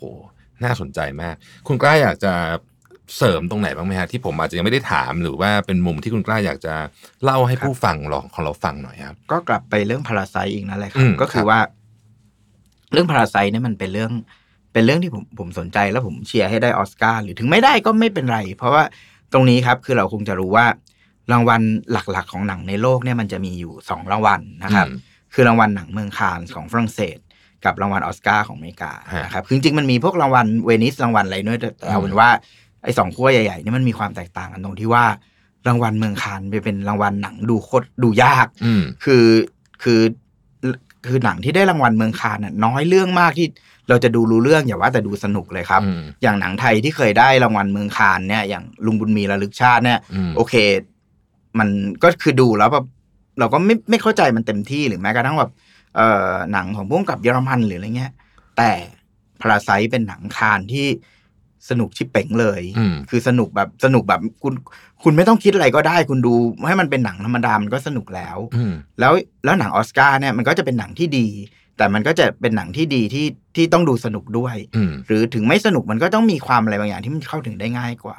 น่าสนใจมาก คุณกล้าอยากจะเสริมตรงไหนบ้างไหมฮะที่ผมอาจจะยังไม่ได้ถามหรือว่าเป็นมุมที่คุณกล้าอยากจะเล่าให้ผู้ฟังลองของเราฟังหน่อยครับ ก็กลับไปเรื่องพาราไซอีกนั่นแหละครัอืบมก็คืครัอบว่า เรื่องพาราไซเนี่ยมันเป็นเรื่อง เป็นเรื่องที่ผมผมสนใจแล้วผมเชียร์ให้ได้ออสการ์หรือถึงไม่ได้ก็ไม่เป็นไร เพราะว่าตรงนี้ครับคือเราคงจะรู้ว่า รางวัลหลักๆ ของหนังในโลกเนี่ยมันจะมีอยู่สองรางวัลนะครับอืมคือรางวัลหนังเมืองคานส์ของฝรั่งเศส กับรางวัลออสการ์ของอเมริกาฮะนะครับคือจริงๆมันมีพวกรางวัลเวนิสรางวัลอะไรด้วยแต่แต่เอาเป็นว่าไอ้สองขั้วใหญ่ๆเนี่ยมันมีความแตกต่างกันตรงที่ว่ารางวัลเมืองคานส์ไปเป็นรางวัลหนังดูโคตรดูยากอืมคือคือคือหนังที่ได้รางวัลเมืองคานน่ะน้อยเรื่องมากที่เราจะดูรู้เรื่องอย่าว่าแต่ดูสนุกเลยครับอืมอย่างหนังไทยที่เคยได้รางวัลเมืองคานเนี่ยอย่างลุงบุญมีระลึกชาติเนี่ยอืมโอเค มันก็คือดูแล้วแบบเราก็ไม่ไม่เข้าใจมันเต็มที่หรือแม้กระทั่งแบบเอ่อหนังของพุ่งกับเยอรมันหรืออะไรเงี้ย แต่พาราไซเป็นหนังคานที่สนุกชิบเป๋งเลยอืมคือสนุกแบบสนุกแบบคุณ คุณไม่ต้องคิดอะไรก็ได้ คุณดูให้มันเป็นหนังธรรมดามันก็สนุกแล้วอืมแล้วแล้วหนังออสการ์เนี่ยมันก็จะเป็นหนังที่ดี แต่มันก็จะเป็นหนังที่ดีที่ที่ต้องดูสนุกด้วยอืมหรือถึงไม่สนุกมันก็ต้องมีความอะไรบางอย่างที่มันเข้าถึงได้ง่ายกว่า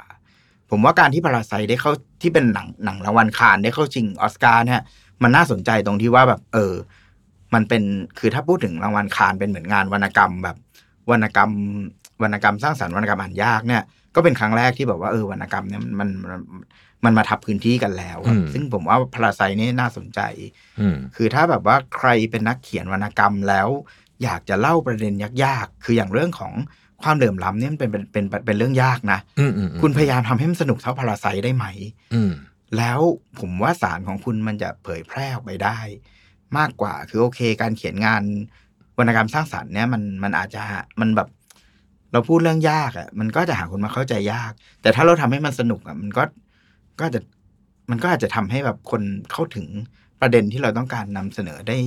ผมว่าการที่พาราไซได้เข้าที่เป็นหนังหนังรางวัลคานได้เข้าชิงออสการ์เนี่ยมันน่าสนใจตรงที่ว่าแบบ เออ มันเป็นคือถ้าพูดถึงรางวัลคานเป็นเหมือนงานวรรณกรรมแบบ วรรณกรรม วรรณกรรมสร้างสรรค์วรรณกรรมอ่านยากเนี่ยก็เป็นครั้งแรกที่แบบว่าเออวรรณกรรมเนี่ยมันมันมันมันมาทับพื้นที่กันแล้วอะอืมซึ่งผมว่าพาราไซนี่น่าสนใจอืมคือถ้าแบบว่าใครเป็นนักเขียนวรรณกรรมแล้ว อยากจะเล่าประเด็นยากๆ คืออย่างเรื่องของ ความเหลื่อมล้ำเนี่ยมันเป็นเป็นเป็นเป็นเป็นเรื่องยากนะอืมอืมคุณพยายามทำให้มันสนุกเท่าพาราไซได้ไหมอืมแล้วผมว่าสารของคุณมันจะเผยแพร่ออกไปได้ มากกว่าคือโอเค การเขียนงานวรรณกรรมสร้างสรรค์เนี่ยมันมันอาจจะมันแบบ เราพูดเรื่องยากอะ่ะ มันก็จะหาคนมาเข้าใจยาก แต่ถ้าเราทำให้มันสนุกอะ่ะ มันก็ก็จะมันก็อาจจะทำให้แบบคนเข้าถึงประเด็นที่เราต้องการนำเสนอได้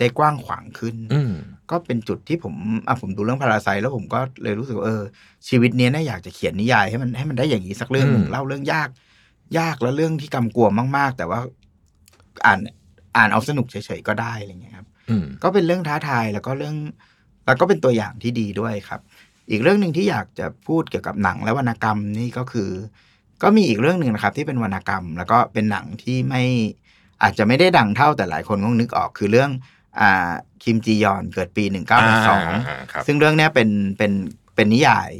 ได้กว้างขวางขึ้นอืมก็เป็นจุดที่ผมอะผมดูเรื่องพาราไซแล้วผมก็เลยรู้สึกว่าเออ ชีวิตเนี้ยน่าอยากจะเขียนนิยายให้มันให้มันได้อย่างนี้สักเรื่องหนึ่งอืมเล่าเรื่องยาก ยากแล้วเรื่องที่กำกวมมาก ๆ แต่ว่าอ่านอ่านเอาสนุกเฉยๆก็ได้อะไรเงี้ยครับอืมก็เป็นเรื่องท้าทายแล้วก็เรื่อง แล้วก็เป็นตัวอย่างที่ดีด้วยครับ อีกเรื่องหนึ่งที่อยากจะพูดเกี่ยวกับหนังและวรรณกรรมนี่ก็คือ ก็มีอีกเรื่องหนึ่งนะครับ ที่เป็นวรรณกรรม แล้วก็เป็นหนังที่ไม่อาจจะไม่ได้ดังเท่าแต่หลายคนคงนึกออกคือเรื่องอ่า คิมจียอนเกิดปีหนึ่งเก้าสองครับซึ่งเรื่องเนี้ยเป็นเป็นเป็นนิยาย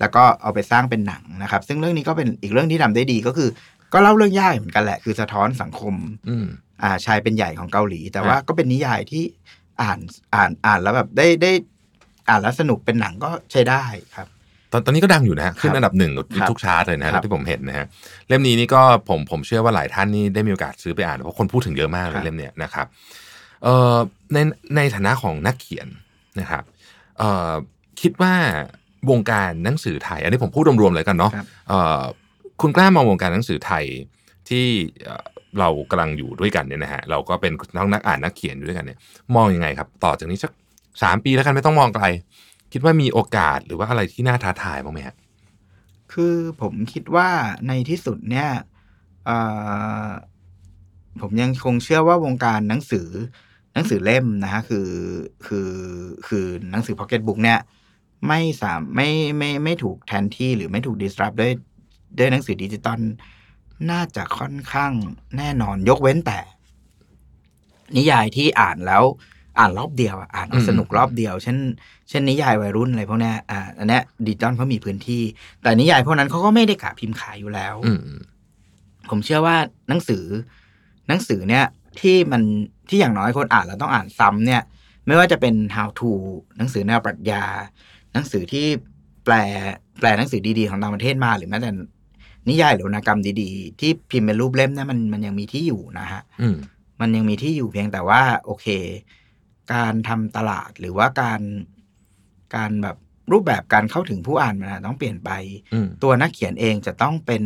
แล้วก็เอาไปสร้างเป็นหนังนะครับ ซึ่งเรื่องนี้ก็เป็นอีกเรื่องที่ทำได้ดีก็คือ ก็เล่าเรื่องยากเหมือนกันแหละ คือสะท้อนสังคมอืมอ่าชายเป็นใหญ่ของเกาหลี แต่ฮะว่าก็เป็นนิยายที่อ่านอ่านอ่านแล้วแบบได้ได้อ่านแล้วสนุกเป็นหนังก็ใช้ได้ครับตอนตอนนี้ก็ดังอยู่นะฮะขึ้นอันดับหนึ่งครับทุกชาร์ตเลยนะฮะครับที่ผมเห็นนะฮะเล่มนี้นี่ก็ผมผมเชื่อว่าหลายท่านนี่ได้มีโอกาสซื้อไปอ่านเพราะคนพูดถึงเยอะมากเลครัยบเล่มเนี้ยนะครับเอ่อ ในในฐานะของนักเขียนนะครับเอ่อคิดว่าวงการหนังสือไทย อันนี้ผมพูดรวมๆเลยกันเนาะครับเอ่อคุณกล้ามองวงการหนังสือไทยที่เอ่อเรากำลังอยู่ด้วยกันเนี่ยนะฮะเราก็เป็นทั้งนักอ่านนักเขียนอยู่ด้วยกันเนี่ย มองยังไงครับ ต่อจากนี้สักสามปีแล้วกันไม่ต้องมองไกล คิดว่ามีโอกาสหรือว่าอะไรที่น่าท้าทายบ้างไหมฮะคือผมคิดว่าในที่สุดเนี่ยเอ่อผมยังคงเชื่อว่าวงการหนังสือ หนังสือเล่มนะฮะคือคือคือหนังสือพ็อกเก็ตบุ๊กเนี่ยไม่สามไม่ไม่ไม่ถูกแทนที่หรือไม่ถูก disrupt ด้วยด้วยหนังสือดิจิตอลน่าจะค่อนข้างแน่นอนยกเว้นแต่ นิยายที่อ่านแล้ว อ่านรอบเดียวอะอ่านเอาอืมสนุกรอบเดียว เช่น เช่นนิยายวัยรุ่นอะไรพวกเนี้ยอ่าอันเนี้ยดิจิตอลเขามีพื้นที่ แต่นิยายพวกนั้นเขาก็ไม่ได้กะพิมพ์ขายอยู่แล้วอืมอืมผมเชื่อว่าหนังสือ หนังสือเนี่ย ที่มันที่อย่างน้อยคนอ่านแล้วต้องอ่านซ้ำเนี่ย ไม่ว่าจะเป็น how to หนังสือแนวปรัชญา หนังสือที่แปลแปลหนังสือดีๆของต่างประเทศมาหรือแม้แต่นิยายหรือวรรณกรรมดีๆ ที่พิมพ์เป็นรูปเล่มเนี่ยมันมันยังมีที่อยู่นะฮะอืมมันยังมีที่อยู่เพียงแต่ว่า โอเค การทำตลาดหรือว่าการการแบบรูปแบบการเข้าถึงผู้อ่านมันอาจต้องเปลี่ยนไปอืมตัวนักเขียนเองจะต้องเป็น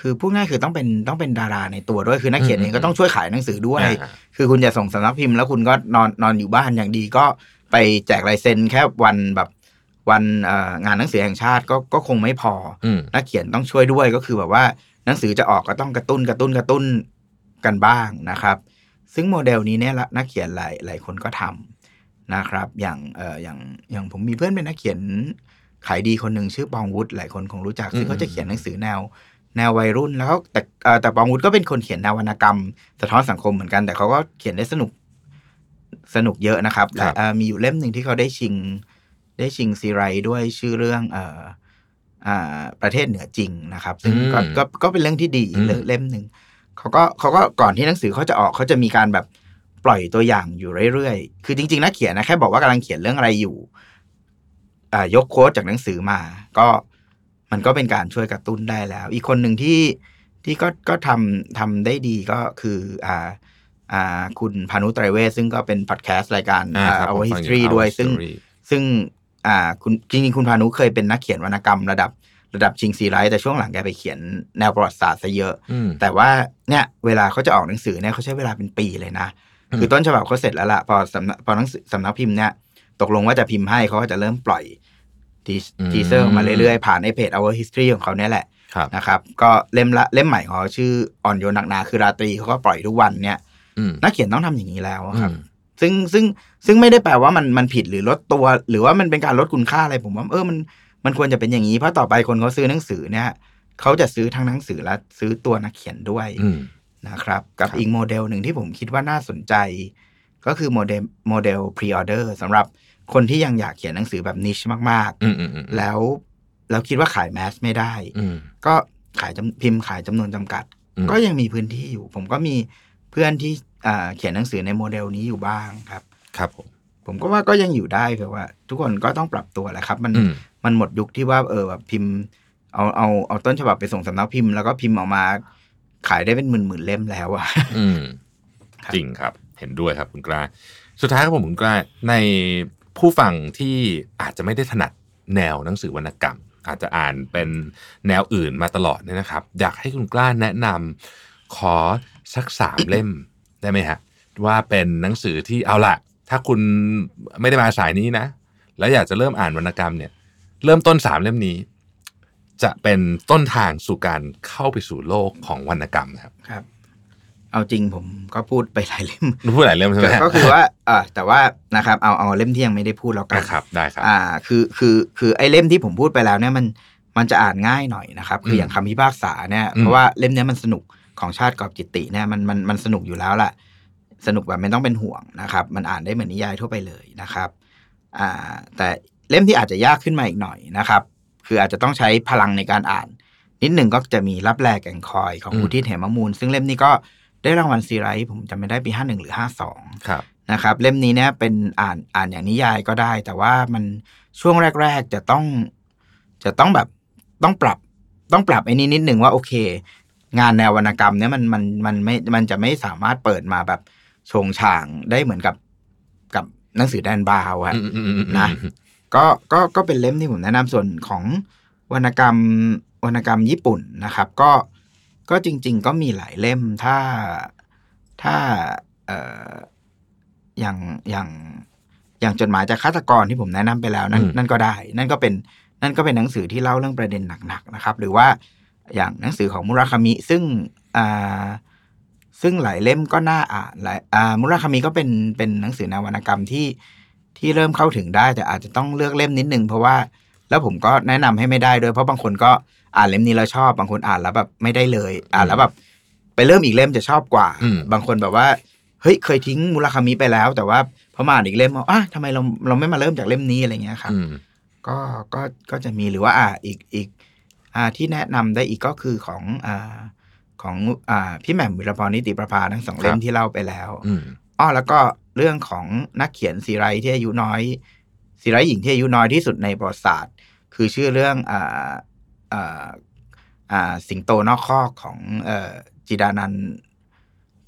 คือพูดง่ายคือต้องเป็นต้องเป็นดาราในตัวด้วยคือนักเขียนเองก็ต้องช่วยขายหนังสือด้วยอ่าคือคุณจะส่งสำนักพิมพ์แล้วคุณก็นอนนอนอยู่บ้านอย่างดีก็ไปแจกลายเซ็นแค่วันแบบวันเอ่องานหนังสือแห่งชาติก็ก็คงไม่พออืมนักเขียนต้องช่วยด้วยก็คือแบบว่าหนังสือจะออกก็ต้องกระตุ้นกระตุ้นกระตุ้นกันบ้างนะครับ ซึ่งโมเดลนี้เนี่ยละนักเขียนหลายหลายคนก็ทำนะครับ อย่างเอ่ออย่างอย่างผมมีเพื่อนเป็นนักเขียนขายดีคนหนึ่งชื่อปองวุฒิหลายคนคงรู้จักซึ่งเขาจะเขียนหนังสือแนว แนววัยรุ่นแล้วเขาแต่เอ่อแต่ปองวุฒิก็เป็นคนเขียนแนววรรณกรรม สะท้อนสังคมเหมือนกัน แต่เขาก็เขียนได้สนุกสนุกเยอะนะครับครับและเอ่อมีอยู่เล่มหนึ่งที่เขาได้ชิง ได้ชิงซีไรต์ด้วยชื่อเรื่อง เอ่ออ่า ประเทศเหนือจริงนะครับ ซึ่งก็อืมก็ก็เป็นเรื่องที่ดีอืมเรื่องเล่มหนึ่งเขาก็เขาก็ก่อนที่หนังสือเขาจะออกเขาจะมีการแบบปล่อยตัวอย่างอยู่เรื่อยๆ คือจริง ๆนักเขียนนะแค่บอกว่ากำลังเขียนเรื่องอะไรอยู่อ่ายกโค้ดจากหนังสือมา ก็ มันก็เป็นการช่วยกระตุ้นได้แล้ว อีกคนหนึ่งที่ที่ก็ก็ทำทำได้ดีก็คืออ่าอ่าคุณพานุไตรเวศซึ่งก็เป็นพอดแคสต์รายการอ่าครับเอาผมฮิฟัสงตรีอยู่ด้วย Our ซึ่ง History ซึ่งอ่าคุณจริงๆ คุณพานุเคยเป็นนักเขียนวรรณกรรมระดับระดับชิงซีไรต์แต่ช่วงหลังแกไปเขียนแนวประวัติศาสตร์ซะเยอะอืมแต่ว่าเนี่ยเวลาเขาจะออกหนังสือเนี่ยเขาใช้เวลาเป็นปีเลยนะอืมคือต้นฉบับเขาเสร็จแล้วล่ะพอสำนักพอหนังสือสำนักพิมพ์เนี่ยตกลงว่าจะพิมพ์ให้เขาก็จะเริ่มปล่อย ที teaser ออกมาเรื่อยๆ ผ่านในเพจ Our History ของเขาเนี่ยแหละครับนะครับ ก็เล่มละเล่มใหม่ของเขาชื่ออ่อนโยนหนักหนาคือราตรีเขาก็ปล่อยทุกวันเนี่ยอืมนักเขียนต้องทำอย่างนี้แล้วอะครับอืมซึ่งซึ่งซึ่งไม่ได้แปลว่ามันมันผิดหรือลดตัว หรือว่ามันเป็นการลดคุณค่าอะไรผมว่าเออมันมันควรจะเป็นอย่างนี้เพราะต่อไปคนเขาซื้อหนังสือเนี่ยเขาจะซื้อทั้งหนังสือและซื้อตัวนักเขียนด้วยอืมนะครับกับครับอีกโมเดลหนึ่งที่ผมคิดว่าน่าสนใจ ก็คือโมเดลโมเดล pre-order สำหรับ คนที่ยังอยากเขียนหนังสือแบบ niche มากอืมอืมอืมๆแล้วแล้วคิดว่าขาย mass ไม่ได้อืมก็ขายจำพิมพ์ขายจำนวนจำกัดอืมก็ยังมีพื้นที่อยู่ ผมก็มีเพื่อนที่อ่าเขียนหนังสือในโมเดลนี้อยู่บ้างครับ ครับผมผมก็ว่าก็ยังอยู่ได้เพราะว่า ทุกคนก็ต้องปรับตัวแหละครับ มันอืมมันหมดยุคที่ว่าเออแบบพิมพ์เอาเอาเอาต้นฉบับไปส่งสำนักพิมพ์แล้วก็พิมพ์ออกมา ขายได้เป็นหมื่นหมื่นๆเล่มแล้วอะอืมครับจริงครับ เห็นด้วยครับคุณกล้า สุดท้ายครับผมคุณกล้าใน ผู้ฟังที่อาจจะไม่ได้ถนัดแนวหนังสือวรรณกรรม อาจจะอ่านเป็นแนวอื่นมาตลอดเนี่ยนะครับ อยากให้คุณกล้าแนะนำขอสักสามเล่มได้ไหมฮะว่าเป็นหนังสือที่เอาละถ้าคุณไม่ได้มาสายนี้นะ แล้วอยากจะเริ่มอ่านวรรณกรรมเนี่ย เริ่มต้นสามเล่มนี้ จะเป็นต้นทางสู่การเข้าไปสู่โลกของวรรณกรรมครับครับ เอาจริงผมก็พูดไปหลายเล่มพูดหลายเล่มใช่ไหมฮะก็คือว่าอ่าแต่ว่านะครับเอาเอาเล่มที่ยังไม่ได้พูดแล้วกันนะครับได้ครับอ่าคือคือคือไอ้เล่มที่ผมพูดไปแล้วเนี่ยมันมันจะอ่านง่ายหน่อยนะครับ คืออย่างคำพิพากษาเนี่ยอืมเพราะว่าเล่มเนี้ยมันสนุกของชาติกอบจิตติเนี่ยมันมันมันสนุกอยู่แล้วแหละสนุกแบบไม่ต้องเป็นห่วงนะครับ มันอ่านได้เหมือนนิยายทั่วไปเลยนะครับอ่าแต่เล่มที่อาจจะยากขึ้นมาอีกหน่อยนะครับ คืออาจจะต้องใช้พลังในการอ่าน นิดหนึ่งก็จะมีรับแลแก่งคอยของอืมอุทิศเหมมูล ซึ่งเล่มนี้ก็ ได้รางวัลซีไรต์ผมจำไม่ได้ปีห้าหนึ่งหรือห้าสองครับนะครับ เล่มนี้เนี่ยเป็นอ่านอ่านอย่างนิยายก็ได้ แต่ว่ามันช่วงแรก ๆ จะต้องจะต้องแบบต้องปรับต้องปรับไอ้นี้นิดหนึ่งว่าโอเค งานแนววรรณกรรมเนี่ยมันมันมันไม่มันจะไม่สามารถเปิดมาแบบโชงช่างได้เหมือนกับกับหนังสือแดนบาวอะอืมอืมอืมอืมนะก็ก็ก็เป็นเล่มที่ผมแนะนำส่วนของวรรณกรรมวรรณกรรมญี่ปุ่นนะครับ ก็ ก็จริง ๆ ก็มีหลายเล่มถ้าถ้าเอ่ออย่างอย่างอย่างจดหมายจากฆาตกรที่ผมแนะนำไปแล้วนั่นอืมนั่นก็ได้ นั่นก็เป็นนั่นก็เป็นหนังสือที่เล่าเรื่องประเด็นหนักๆนะครับ หรือว่าอย่างหนังสือของมุราคามิ ซึ่งอ่าซึ่งหลายเล่มก็น่าอ่านหลายอ่ามุราคามิก็เป็นเป็นหนังสือนวรรณกรรมที่ที่เริ่มเข้าถึงได้แต่อาจจะต้องเลือกเล่มนิดนึงเพราะว่า แล้วผมก็แนะนำให้ไม่ได้ด้วยเพราะบางคนก็ อ่านเล่มนี้แล้วชอบบางคนอ่านแล้วแบบไม่ได้เลย อ่านแล้วแบบ ไปเริ่มอีกเล่มจะชอบกว่าอืมบางคนแบบว่าเฮ้ยเคยทิ้งมูลคามิไปแล้ว แต่ว่าพอมาอ่านอีกเล่มอะทำไมเราเราไม่มาเริ่มจากเล่มนี้อะไรเงี้ยครับอืมก็ก็ก็จะมีหรือว่าอ่าอีกอีก อ่าที่แนะนำได้อีกก็คือของอ่าของอ่าพี่แหม่มวีรพรนิติประภาทั้งสองเล่มครับที่เล่าไปแล้วอืมอ้อแล้วก็เรื่องของนักเขียนซีไรต์ที่อายุน้อยซีไรต์หญิงที่อายุน้อยที่สุดในประวัติศาสตร์ คือชื่อเรื่องอ่าอ่าอ่า สิงโตนอกคอกของเอ่อจิดานันท์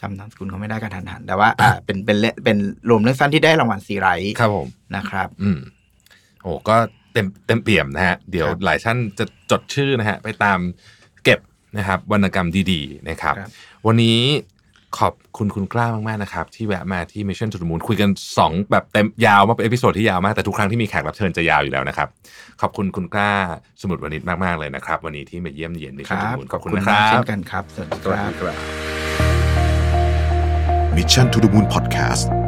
จำนามสกุลเขาไม่ได้กะทันหัน แต่ว่าอ่าเป็นเป็นเล่เป็นรวมเรื่องสั้นที่ได้รางวัลซีไรต์ครับผมนะครับ อืมโอ้ก็เต็มเต็มเปี่ยมนะฮะ เดี๋ยวครับหลายท่านจะจดชื่อนะฮะ ไปตามเก็บนะครับวรรณกรรมดีๆนะครับครับวันนี้ ขอบคุณคุณกล้ามากๆนะครับ ที่แวะมาที่ Mission to the Moon คุยกัน 2 แบบเต็มยาวมากเป็น episode ที่ยาวมาก แต่ทุกครั้งที่มีแขกรับเชิญจะยาวอยู่แล้วนะครับ ขอบคุณคุณกล้าสมุทวณิชมาก ๆ เลยนะครับ วันนี้ที่มาเยี่ยมเยียนค Mission to รั the บ Moon ขขออบบคุคุณณนะคมากรัเช่บนกันครับสวัสดีสวัสครับดีครับ Mission to the Moon Podcast